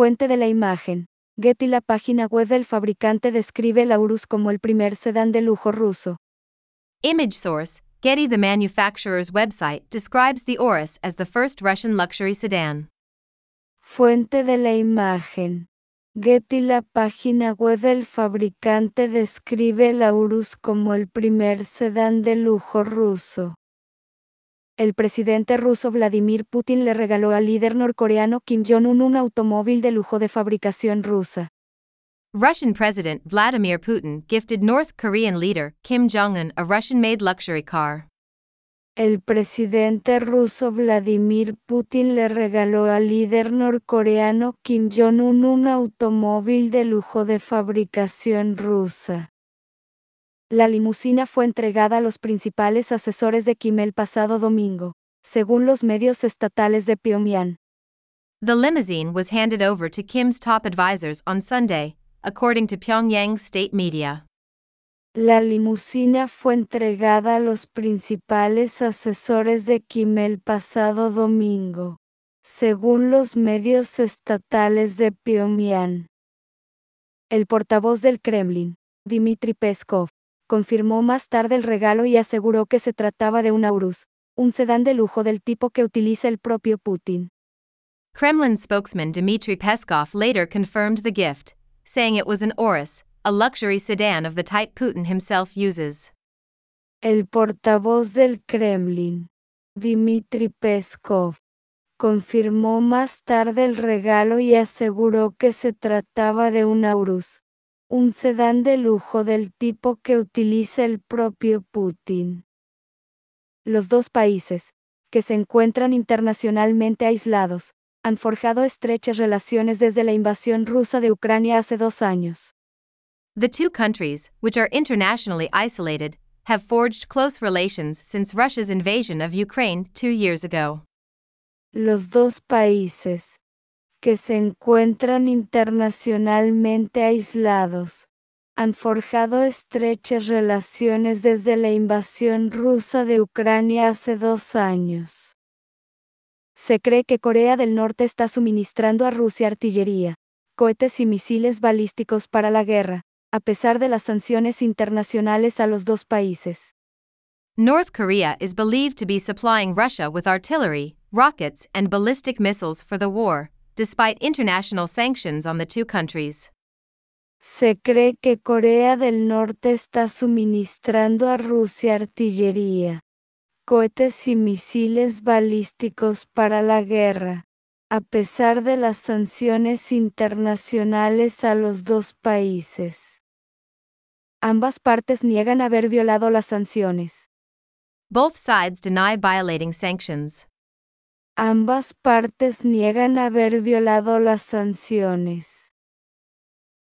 Fuente de la imagen. Getty La página web del fabricante describe el Aurus como el primer sedán de lujo ruso. Image source Getty The manufacturer's website describes the Urus as the first Russian luxury sedan. Fuente de la imagen. Getty La página web del fabricante describe el Aurus como el primer sedán de lujo ruso. El presidente ruso Vladimir Putin le regaló al líder norcoreano Kim Jong-un un automóvil de lujo de fabricación rusa. Russian President Vladimir Putin gifted North Korean leader Kim Jong-un a Russian-made luxury car. El presidente ruso Vladimir Putin le regaló al líder norcoreano Kim Jong-un un automóvil de lujo de fabricación rusa. La limusina fue entregada a los principales asesores de Kim el pasado domingo, según los medios estatales de Pyongyang. The limousine was handed over to Kim's top advisors on Sunday, according to Pyongyang state media. La limusina fue entregada a los principales asesores de Kim el pasado domingo, según los medios estatales de Pyongyang. El portavoz del Kremlin, Dmitry Peskov, confirmó más tarde el regalo y aseguró que se trataba de un Aurus, un sedán de lujo del tipo que utiliza el propio Putin. Kremlin spokesman Dmitry Peskov later confirmed the gift, saying it was an Urus, a luxury sedan of the type Putin himself uses. El portavoz del Kremlin, Dmitry Peskov, confirmó más tarde el regalo y aseguró que se trataba de un Aurus, un sedán de lujo del tipo que utiliza el propio Putin. Los dos países, que se encuentran internacionalmente aislados, han forjado estrechas relaciones desde la invasión rusa de Ucrania hace dos años. The two countries, which are internationally isolated, have forged close relations since Russia's invasion of Ukraine two years ago. Los dos países, que se encuentran internacionalmente aislados, han forjado estrechas relaciones desde la invasión rusa de Ucrania hace dos años. Se cree que Corea del Norte está suministrando a Rusia artillería, cohetes y misiles balísticos para la guerra, a pesar de las sanciones internacionales a los dos países. North Korea is believed to be supplying Russia with artillery, rockets, and ballistic missiles for the war, despite international sanctions on the two countries. Se cree que Corea del Norte está suministrando a Rusia artillería, cohetes y misiles balísticos para la guerra, a pesar de las sanciones internacionales a los dos países. Ambas partes niegan haber violado las sanciones. Both sides deny violating sanctions. Ambas partes niegan haber violado las sanciones.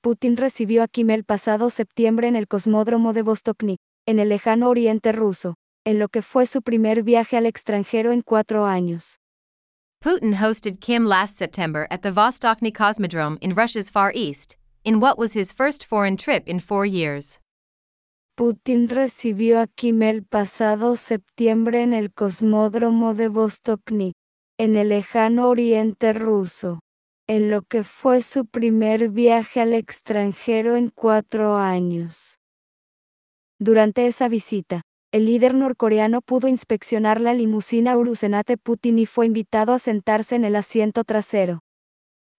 Putin recibió a Kim el pasado septiembre en el cosmódromo de Vostoknik, en el lejano oriente ruso, en lo que fue su primer viaje al extranjero en cuatro años. Putin hosted Kim last September at the Vostokny Cosmodrome in Russia's Far East, in what was his first foreign trip in four years. Putin recibió a Kim el pasado septiembre en el cosmódromo de Vostokny, en el lejano oriente ruso, en lo que fue su primer viaje al extranjero en cuatro años. Durante esa visita, el líder norcoreano pudo inspeccionar la limusina Urusenate Putin y fue invitado a sentarse en el asiento trasero.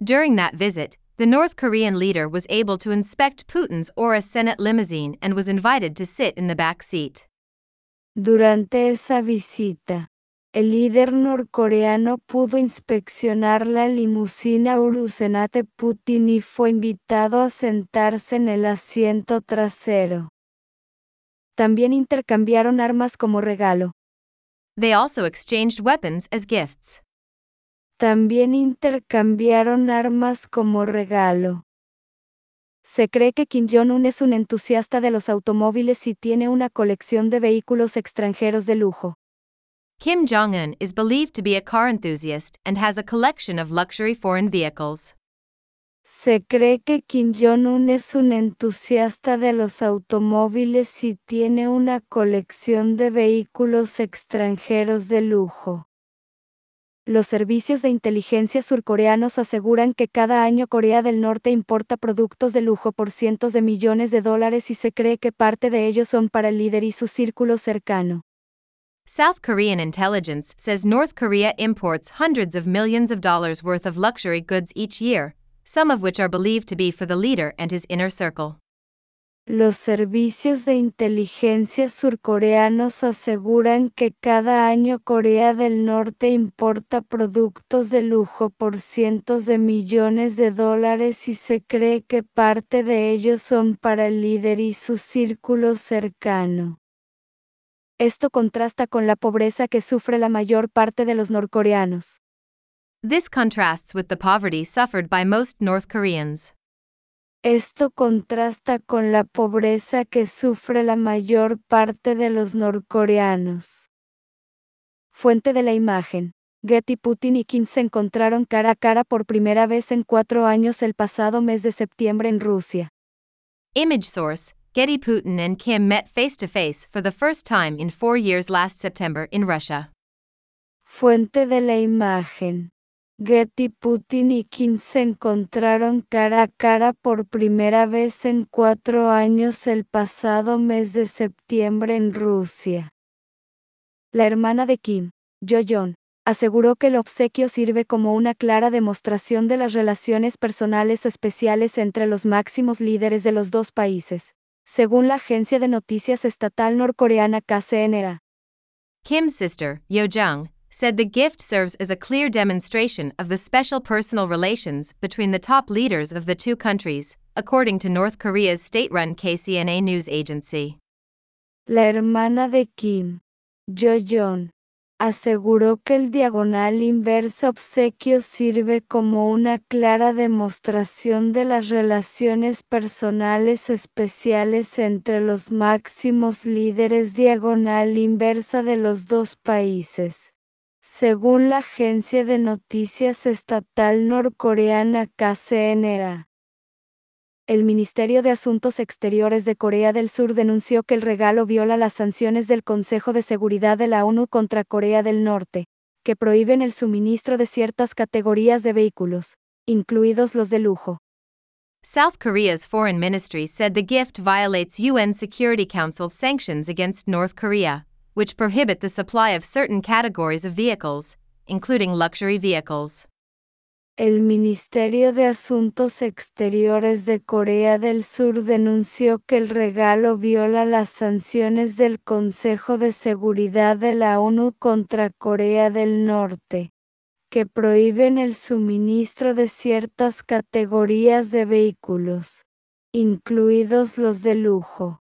During that visit, the North Korean leader was able to inspect Putin's Aura Senate limousine and was invited to sit in the back seat. Durante esa visita, el líder norcoreano pudo inspeccionar la limusina Urusenate Putin y fue invitado a sentarse en el asiento trasero. También intercambiaron armas como regalo. They also exchanged weapons as gifts. También intercambiaron armas como regalo. Se cree que Kim Jong-un es un entusiasta de los automóviles y tiene una colección de vehículos extranjeros de lujo. Kim Jong un is believed to be a car enthusiast and has a collection of luxury foreign vehicles. Se cree que Kim Jong-un es un entusiasta de los automóviles y tiene una colección de vehículos extranjeros de lujo. Los servicios de inteligencia surcoreanos aseguran que cada año Corea del Norte importa productos de lujo por cientos de millones de dólares y se cree que parte de ellos son para el líder y su círculo cercano. South Korean intelligence says North Korea imports hundreds of millions of dollars worth of luxury goods each year, some of which are believed to be for the leader and his inner circle. Los servicios de inteligencia surcoreanos aseguran que cada año Corea del Norte importa productos de lujo por cientos de millones de dólares y se cree que parte de ellos son para el líder y su círculo cercano. Esto contrasta con la pobreza que sufre la mayor parte de los norcoreanos. This contrasts with the poverty suffered by most North Koreans. Esto contrasta con la pobreza que sufre la mayor parte de los norcoreanos. Fuente de la imagen. Getty Putin y Kim se encontraron cara a cara por primera vez en cuatro años el pasado mes de septiembre en Rusia. Image source Getty Putin and Kim met face to face for the first time in four years last September in Russia. Fuente de la imagen. Getty Putin y Kim se encontraron cara a cara por primera vez en cuatro años el pasado mes de septiembre en Rusia. La hermana de Kim, Jo Yeon, aseguró que el obsequio sirve como una clara demostración de las relaciones personales especiales entre los máximos líderes de los dos países, según la agencia de noticias estatal norcoreana KCNA. Kim's sister, Yo Jung, said the gift serves as a clear demonstration of the special personal relations between the top leaders of the two countries, according to North Korea's state run KCNA news agency. La hermana de Kim, Jo Yeon, aseguró que el diagonal inverso obsequio sirve como una clara demostración de las relaciones personales especiales entre los máximos líderes diagonal inversa de los dos países según la agencia de noticias estatal norcoreana KCNA. El Ministerio de Asuntos Exteriores de Corea del Sur denunció que el regalo viola las sanciones del Consejo de Seguridad de la ONU contra Corea del Norte, que prohíben el suministro de ciertas categorías de vehículos, incluidos los de lujo. South Korea's foreign ministry said the gift violates UN Security Council sanctions against North Korea, which prohibit the supply of certain categories of vehicles, including luxury vehicles. El Ministerio de Asuntos Exteriores de Corea del Sur denunció que el regalo viola las sanciones del Consejo de Seguridad de la ONU contra Corea del Norte, que prohíben el suministro de ciertas categorías de vehículos, incluidos los de lujo.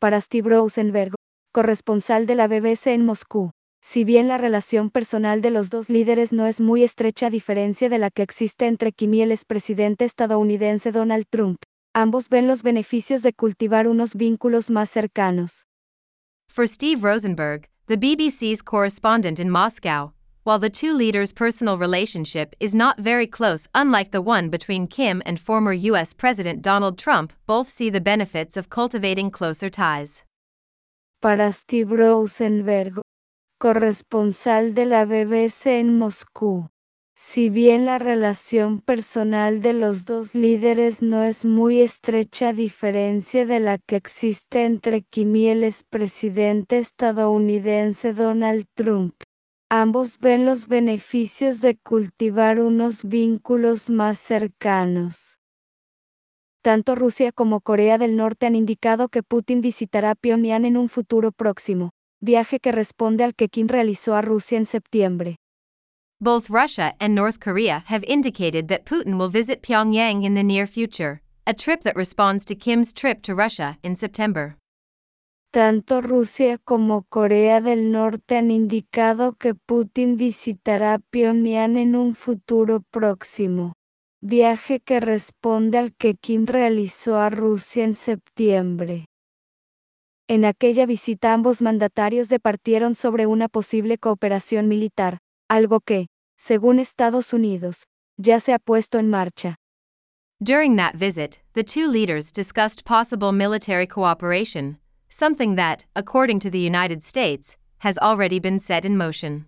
Para Steve Rosenberg, corresponsal de la BBC en Moscú. Si bien la relación personal de los dos líderes no es muy estrecha a diferencia de la que existe entre Kim y el expresidente estadounidense Donald Trump, ambos ven los beneficios de cultivar unos vínculos más cercanos. For Steve Rosenberg, the BBC's correspondent in Moscow, while the two leaders' personal relationship is not very close, unlike the one between Kim and former US President Donald Trump, both see the benefits of cultivating closer ties. para Steve Rosenberg, corresponsal de la BBC en Moscú. Si bien la relación personal de los dos líderes no es muy estrecha a diferencia de la que existe entre Kim y el expresidente estadounidense Donald Trump, ambos ven los beneficios de cultivar unos vínculos más cercanos. Tanto Rusia como Corea del Norte han indicado que Putin visitará Pyongyang en un futuro próximo, viaje que responde al que Kim realizó a Rusia en septiembre. Both Russia and North Korea have indicated that Putin will visit Pyongyang in the near future, a trip that responds to Kim's trip to Russia in September. Tanto Rusia como Corea del Norte han indicado que Putin visitará Pyongyang en un futuro próximo viaje que responde al que Kim realizó a Rusia en septiembre. En aquella visita ambos mandatarios departieron sobre una posible cooperación militar, algo que, según Estados Unidos, ya se ha puesto en marcha. During that visit, the two leaders discussed possible military cooperation, something that, according to the United States, has already been set in motion.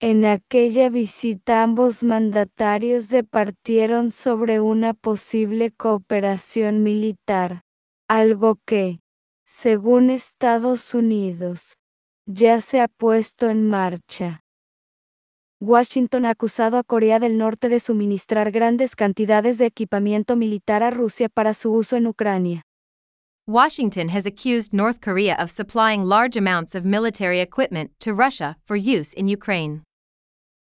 En aquella visita ambos mandatarios departieron sobre una posible cooperación militar, algo que, según Estados Unidos, ya se ha puesto en marcha. Washington ha acusado a Corea del Norte de suministrar grandes cantidades de equipamiento militar a Rusia para su uso en Ucrania. Washington has accused North Korea of supplying large amounts of military equipment to Russia for use in Ukraine.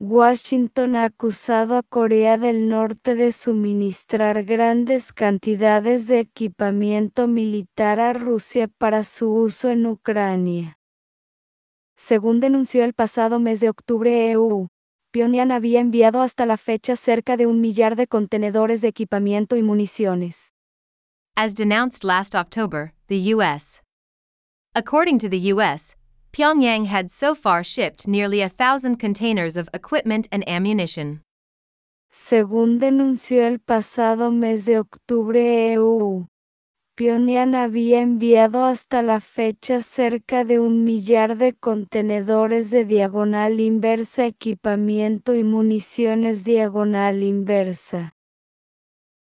Washington ha acusado a Corea del Norte de suministrar grandes cantidades de equipamiento militar a Rusia para su uso en Ucrania. Según denunció el pasado mes de octubre EU, Pyongyang había enviado hasta la fecha cerca de un millar de contenedores de equipamiento y municiones. As denounced last October, the U.S. According to the U.S., Pyongyang had so far shipped nearly a thousand containers of equipment and ammunition. Según denunció el pasado mes de octubre EU, Pyongyang había enviado hasta la fecha cerca de un millar de contenedores de diagonal inversa, equipamiento y municiones diagonal inversa.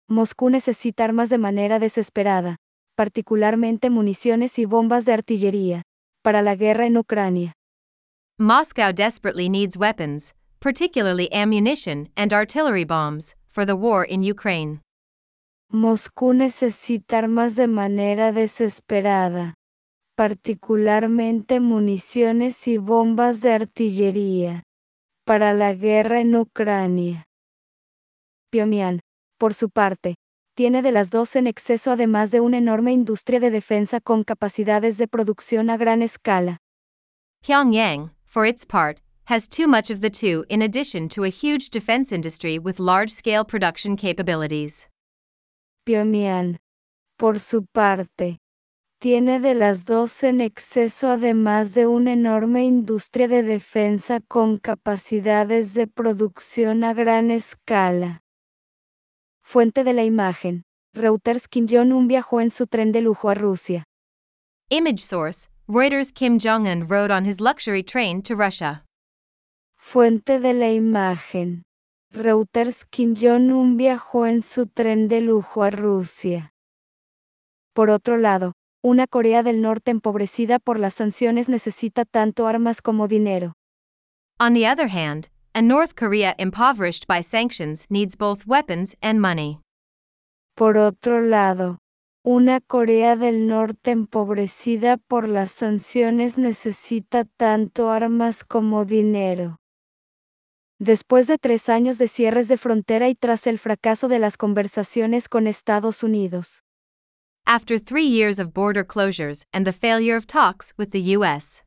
Moscú necesita armas de manera desesperada, particularmente municiones y bombas de artillería, para la guerra en Ucrania. Moscow desperately needs weapons, particularly ammunition and artillery bombs, for the war in Ukraine. Moscú necesita armas de manera desesperada, particularmente municiones y bombas de artillería, para la guerra en Ucrania. Pyongyang, por su parte, tiene de las dos en exceso además de una enorme industria de defensa con capacidades de producción a gran escala. Pyongyang, for its part, has too much of the two in addition to a huge defense industry with large scale production capabilities. Pyongyang, por su parte, tiene de las dos en exceso además de una enorme industria de defensa con capacidades de producción a gran escala. Fuente de la imagen. Reuters Kim Jong-un viajó en su tren de lujo a Rusia. Image source Reuters Kim Jong-un rode on his luxury train to Russia. Fuente de la imagen. Reuters Kim Jong-un viajó en su tren de lujo a Rusia. Por otro lado, una Corea del Norte empobrecida por las sanciones necesita tanto armas como dinero. On the other hand, a North Korea impoverished by sanctions needs both weapons and money. Por otro lado, una Corea del Norte empobrecida por las sanciones necesita tanto armas como dinero. Después de tres años de cierres de frontera y tras el fracaso de las conversaciones con Estados Unidos. After three years of border closures and the failure of talks with the U.S.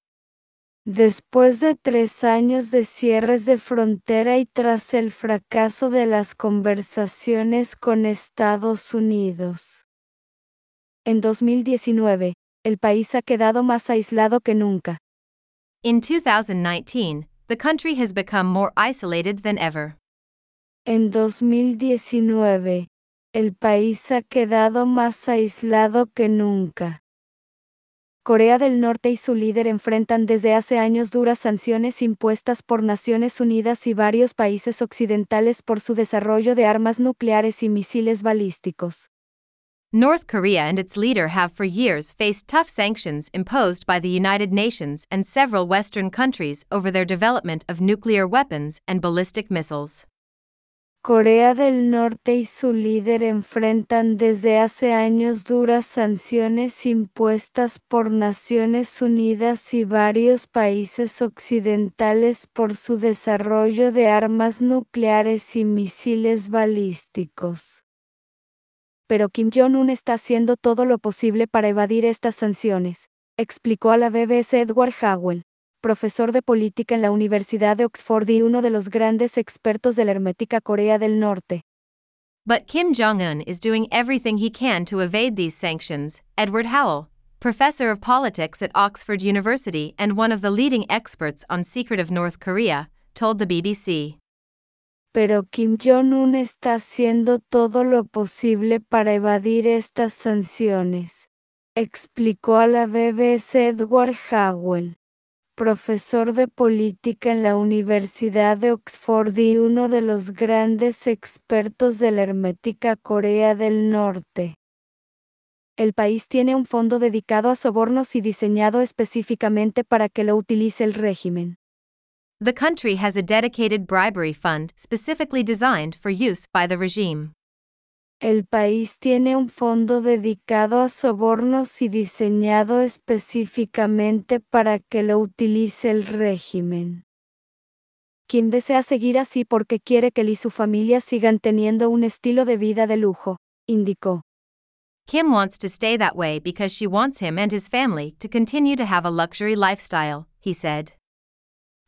Después de tres años de cierres de frontera y tras el fracaso de las conversaciones con Estados Unidos. En 2019, el país ha quedado más aislado que nunca. In 2019, the country has become more isolated than ever. En 2019, el país ha quedado más aislado que nunca. Corea del Norte y su líder enfrentan desde hace años duras sanciones impuestas por Naciones Unidas y varios países occidentales por su desarrollo de armas nucleares y misiles balísticos. North Korea and its leader have for years faced tough sanctions imposed by the United Nations and several Western countries over their development of nuclear weapons and ballistic missiles. Corea del Norte y su líder enfrentan desde hace años duras sanciones impuestas por Naciones Unidas y varios países occidentales por su desarrollo de armas nucleares y misiles balísticos. Pero Kim Jong-un está haciendo todo lo posible para evadir estas sanciones, explicó a la BBC Edward Howell profesor de política en la Universidad de Oxford y uno de los grandes expertos de la hermética Corea del Norte. But Kim Jong-un is doing everything he can to evade these sanctions, Edward Howell, professor of politics at Oxford University and one of the leading experts on secret of North Korea, told the BBC. Pero Kim Jong-un está haciendo todo lo posible para evadir estas sanciones, explicó a la BBC Edward Howell profesor de política en la Universidad de Oxford y uno de los grandes expertos de la hermética Corea del Norte. El país tiene un fondo dedicado a sobornos y diseñado específicamente para que lo utilice el régimen. The country has a dedicated bribery fund specifically designed for use by the regime. El país tiene un fondo dedicado a sobornos y diseñado específicamente para que lo utilice el régimen. Quien desea seguir así porque quiere que él y su familia sigan teniendo un estilo de vida de lujo, indicó. Kim wants to stay that way because she wants him and his family to continue to have a luxury lifestyle, he said.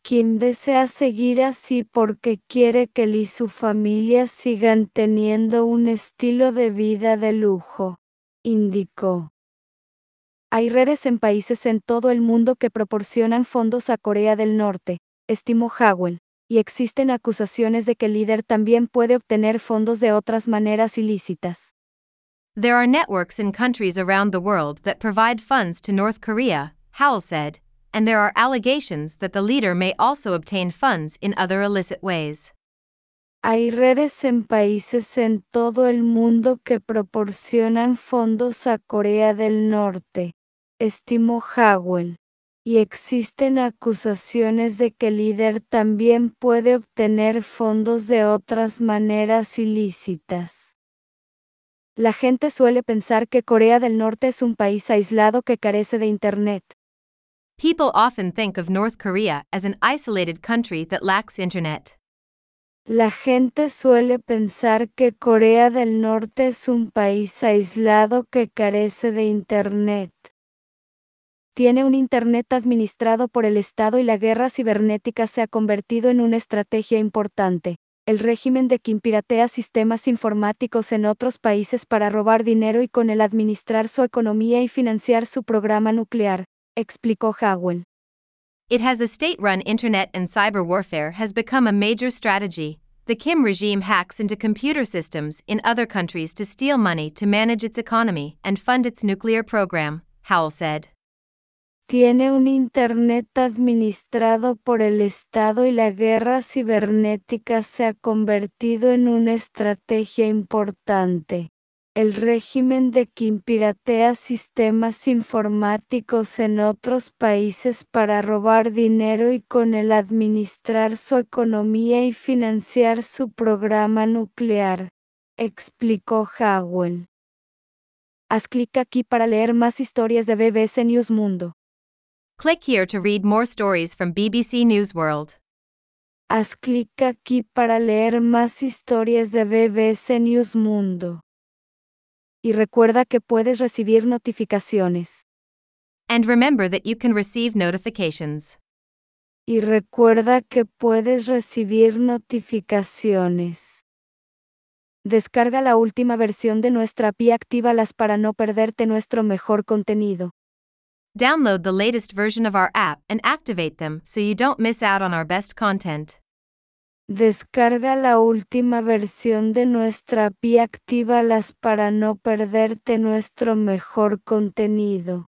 Quien desea seguir así porque quiere que él y su familia sigan teniendo un estilo de vida de lujo, indicó. Hay redes en países en todo el mundo que proporcionan fondos a Corea del Norte, estimó Howell, y existen acusaciones de que el líder también puede obtener fondos de otras maneras ilícitas. There are networks in countries around the world that provide funds to North Korea, Howell said, and there are allegations that the leader may also obtain funds in other illicit ways. Hay redes en países en todo el mundo que proporcionan fondos a Corea del Norte, estimó Howell, y existen acusaciones de que el líder también puede obtener fondos de otras maneras ilícitas. La gente suele pensar que Corea del Norte es un país aislado que carece de Internet. People often think of North Korea as an isolated country that lacks internet. La gente suele pensar que Corea del Norte es un país aislado que carece de Internet. Tiene un Internet administrado por el Estado y la guerra cibernética se ha convertido en una estrategia importante. El régimen de Kim piratea sistemas informáticos en otros países para robar dinero y con el administrar su economía y financiar su programa nuclear, explicó Howell. It has a state run internet and cyber warfare has become a major strategy. The Kim regime hacks into computer systems in other countries to steal money to manage its economy and fund its nuclear program, Howell said. Tiene un Internet administrado por el Estado y la guerra cibernética se ha convertido en una estrategia importante. El régimen de Kim piratea sistemas informáticos en otros países para robar dinero y con el administrar su economía y financiar su programa nuclear, explicó Howell. Haz clic aquí para leer más historias de BBC News Mundo. Click here to read more stories from BBC News World. Haz clic aquí para leer más historias de BBC News Mundo. Y recuerda que puedes recibir notificaciones. And remember that you can receive notifications. Y recuerda que puedes recibir notificaciones. Descarga la última versión de nuestra API Actívalas para no perderte nuestro mejor contenido. Download the latest version of our app and activate them so you don't miss out on our best content. Descarga la última versión de nuestra API Actívalas para no perderte nuestro mejor contenido.